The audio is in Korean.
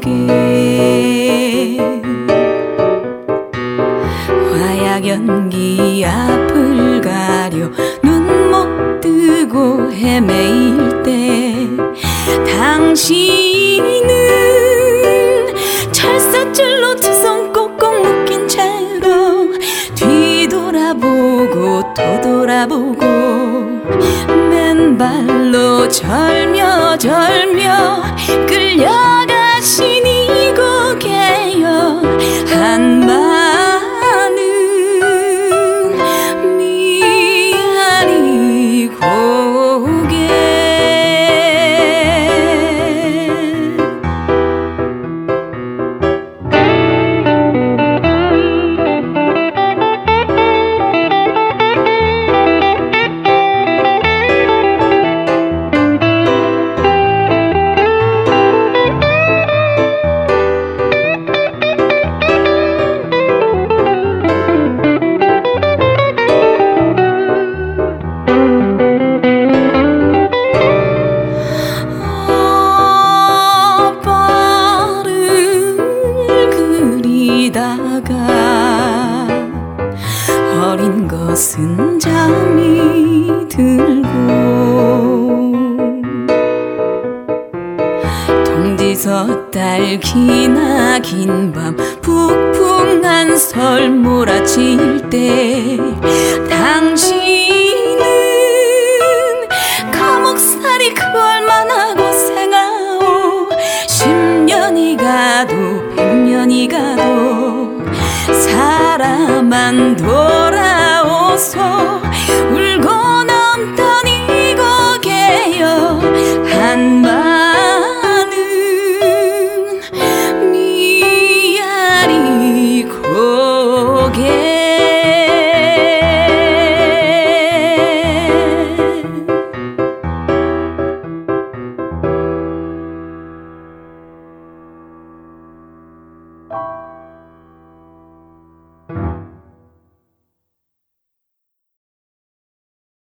속에 화약 연기 앞을 가려 눈 못 뜨고 헤매일 때 당신은 철사줄로 두 손 꼭꼭 묶인 채로 뒤돌아보고 또 돌아보고 맨발로 절며 절며 끌려가 신이 그리다가 어린 것은 잠이 들고 동지섰달 기나 긴 밤 북풍 한 설 몰아칠 때 사람만 돌아오소